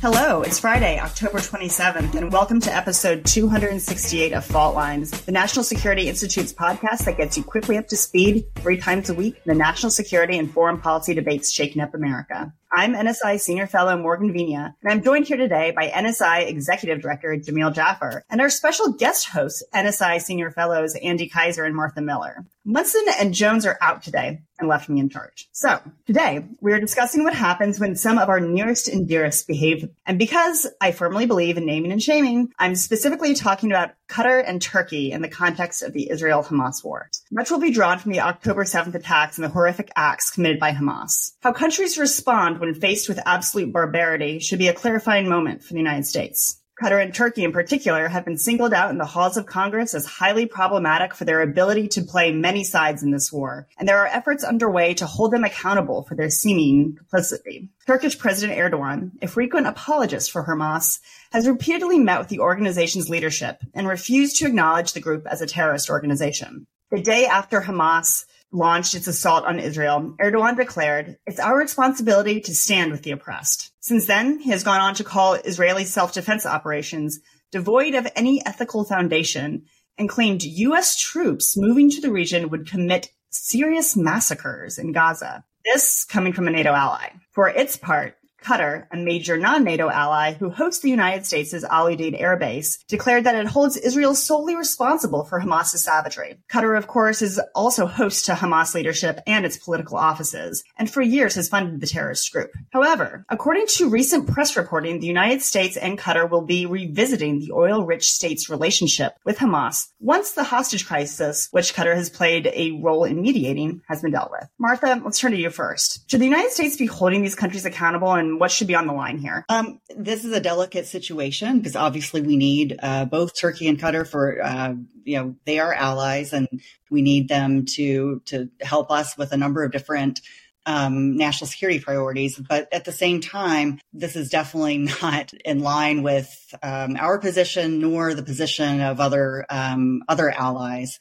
Hello, it's Friday, October 27th, and welcome to episode 268 of Fault Lines, the National Security Institute's podcast that gets you quickly up to speed three times a week, in the national security and foreign policy debates shaking up America. I'm NSI Senior Fellow Morgan Vina, and I'm joined here today by NSI Executive Director Jamil Jaffer and our special guest hosts, NSI Senior Fellows Andy Keiser and Martha Miller. Munson and Jones are out today and left me in charge. So today we are discussing what happens when some of our nearest and dearest behave. And because I firmly believe in naming and shaming, I'm specifically talking about Qatar and Turkey in the context of the Israel Hamas war. Much will be drawn from the October 7th attacks and the horrific acts committed by Hamas. How countries respond when faced with absolute barbarity should be a clarifying moment for the United States. Qatar and Turkey in particular have been singled out in the halls of Congress as highly problematic for their ability to play many sides in this war, and there are efforts underway to hold them accountable for their seeming complicity. Turkish President Erdogan, a frequent apologist for Hamas, has repeatedly met with the organization's leadership and refused to acknowledge the group as a terrorist organization. The day after Hamas launched its assault on Israel, Erdogan declared, It's our responsibility to stand with the oppressed. Since then, he has gone on to call Israeli self-defense operations devoid of any ethical foundation and claimed U.S. troops moving to the region would commit serious massacres in Gaza. This coming from a NATO ally. For its part, Qatar, a major non-NATO ally who hosts the United States' Al Udeid air base, declared that it holds Israel solely responsible for Hamas's savagery. Qatar, of course, is also host to Hamas leadership and its political offices, and for years has funded the terrorist group. However, according to recent press reporting, the United States and Qatar will be revisiting the oil-rich state's relationship with Hamas once the hostage crisis, which Qatar has played a role in mediating, has been dealt with. Martha, let's turn to you first. Should the United States be holding these countries accountable and what should be on the line here? Um, this is a delicate situation because obviously we need uh, both Turkey and Qatar for uh, you know they are allies and we need them to to help us with a number of different um, national security priorities. But at the same time, this is definitely not in line with um, our position nor the position of other um, other allies.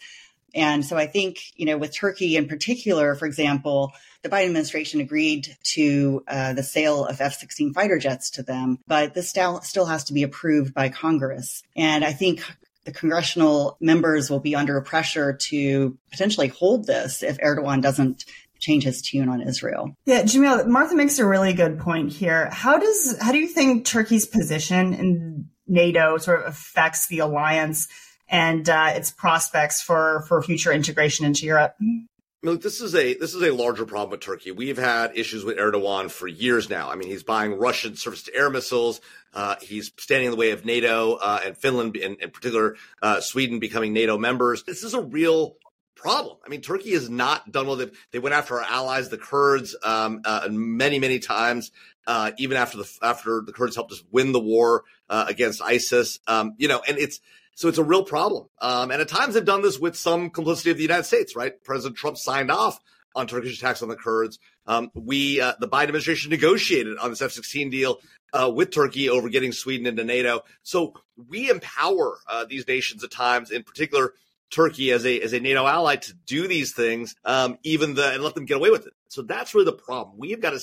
And so I think, you know, with Turkey in particular, for example, the Biden administration agreed to uh, the sale of F 16 fighter jets to them, but this still, has to be approved by Congress. And I think the congressional members will be under pressure to potentially hold this if Erdogan doesn't change his tune on Israel. Yeah, Jamil, Martha makes a really good point here. How does how do you think Turkey's position in NATO sort of affects the alliance and uh, its prospects for for future integration into Europe? Look, this is a this is a larger problem with Turkey. We've had issues with Erdogan for years now. I mean, he's buying Russian surface-to-air missiles. Uh, he's standing in the way of NATO uh, and Finland, in, in particular, uh, Sweden becoming NATO members. This is a real problem. I mean, Turkey has not done well. They, went after our allies, the Kurds, um, uh, many, many times. Uh, even after the after the Kurds helped us win the war uh, against ISIS, um, you know, and it's so it's a real problem. Um, and at times they've done this with some complicity of the United States, right? President Trump signed off on Turkish attacks on the Kurds. Um, we, uh, the Biden administration negotiated on this F-16 deal uh, with Turkey over getting Sweden into NATO. So we empower uh, these nations at times, in particular Turkey as a as a NATO ally, to do these things, um, even the and let them get away with it. So that's really the problem. We've got to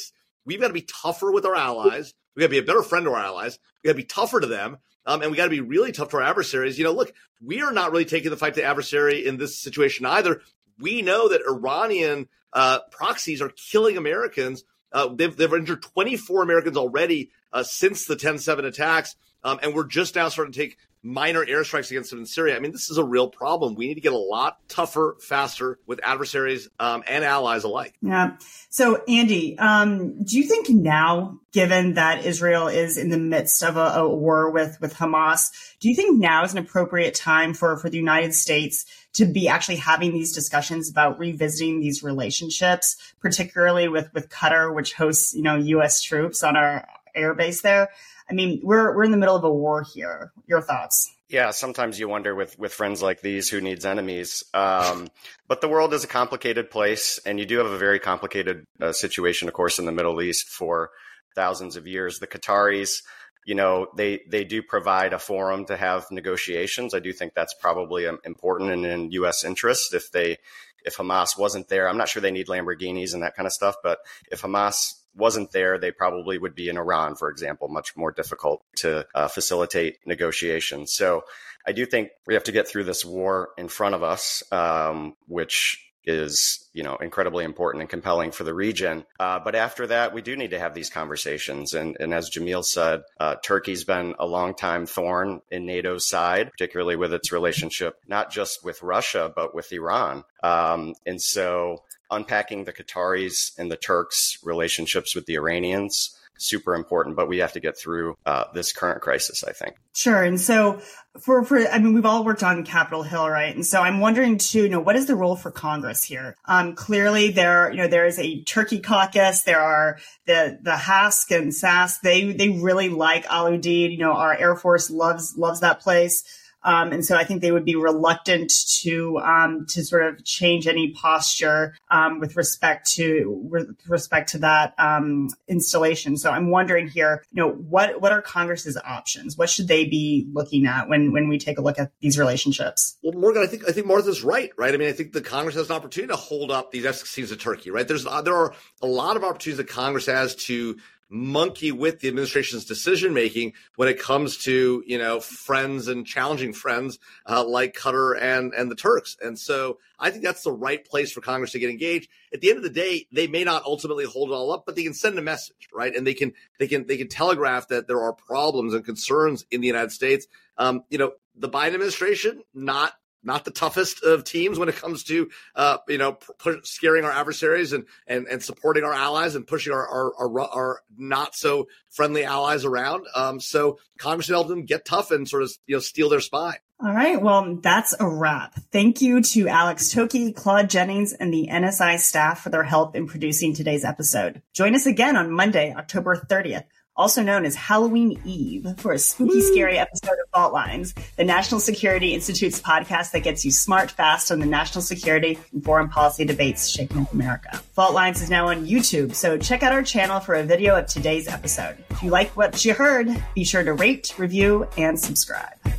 we've got to be tougher with our allies. We've got to be a better friend to our allies. We've got to be tougher to them. Um, and we got to be really tough to our adversaries. You know, look, we are not really taking the fight to adversary in this situation either. We know that Iranian uh, proxies are killing Americans. Uh, they've, they've injured 24 Americans already uh, since the 10 7 attacks. Um, and we're just now starting to take minor airstrikes against them in Syria. I mean, this is a real problem. We need to get a lot tougher, faster with adversaries um, and allies alike. Yeah. So, Andy, um, do you think now, given that Israel is in the midst of a, a, war with with Hamas, do you think now is an appropriate time for for the United States to be actually having these discussions about revisiting these relationships, particularly with with Qatar, which hosts you know U.S. troops on our airbase there? I mean, we're we're in the middle of a war here. Your thoughts? Yeah, sometimes you wonder with with friends like these who needs enemies. Um, but the world is a complicated place, and you do have a very complicated uh, situation, of course, in the Middle East for thousands of years. The Qataris, you know, they they do provide a forum to have negotiations. I do think that's probably um, important and in U.S. interest if they if Hamas wasn't there, I'm not sure they need Lamborghinis and that kind of stuff, but if Hamas wasn't there, they probably would be in Iran, for example, much more difficult to uh, facilitate negotiations. So I do think we have to get through this war in front of us, um, which is you know incredibly important and compelling for the region. Uh, but after that, we do need to have these conversations. And, and as Jamil said, uh, Turkey's been a long time thorn in NATO's side, particularly with its relationship not just with Russia but with Iran. Um, and so unpacking the Qataris and the Turks' relationships with the Iranians super important, but we have to get through uh, this current crisis, I think. Sure. And so for, for, I mean, we've all worked on Capitol Hill, right? And so I'm wondering too, you know, what is the role for Congress here? Um, clearly there, you know, there is a Turkey caucus. There are the, the HASC and SASC. They, they really like Al Udeid. You know, our Air Force loves, loves that place. Um, and so I think they would be reluctant to um, to sort of change any posture um, with respect to with respect to that um, installation. So I'm wondering here, you know, what what are Congress's options? What should they be looking at when when we take a look at these relationships? Well, Morgan, I think I think Martha's right. Right. I mean, I think the Congress has an opportunity to hold up these F-16s to Turkey. Right. There's uh, there are a lot of opportunities that Congress has to monkey with the administration's decision making when it comes to you know friends and challenging friends uh, like Qatar and and the Turks. And so I think that's the right place for Congress to get engaged. At the end of the day, they may not ultimately hold it all up, but they can send a message, right? And they can they can they can telegraph that there are problems and concerns in the United States. Um, you know, the Biden administration not not the toughest of teams when it comes to uh, you know push, scaring our adversaries and, and and supporting our allies and pushing our our, our, our not so friendly allies around. Um, so Congress should help them get tough and sort of you know steal their spy. All right. Well, that's a wrap. Thank you to Alex Toki, Claude Jennings, and the NSI staff for their help in producing today's episode. Join us again on Monday, October 30th also known as Halloween Eve, for a spooky, scary episode of Fault Lines, the National Security Institute's podcast that gets you smart fast on the national security and foreign policy debates shaking up America. Fault Lines is now on YouTube, so check out our channel for a video of today's episode. If you like what you heard, be sure to rate, review, and subscribe.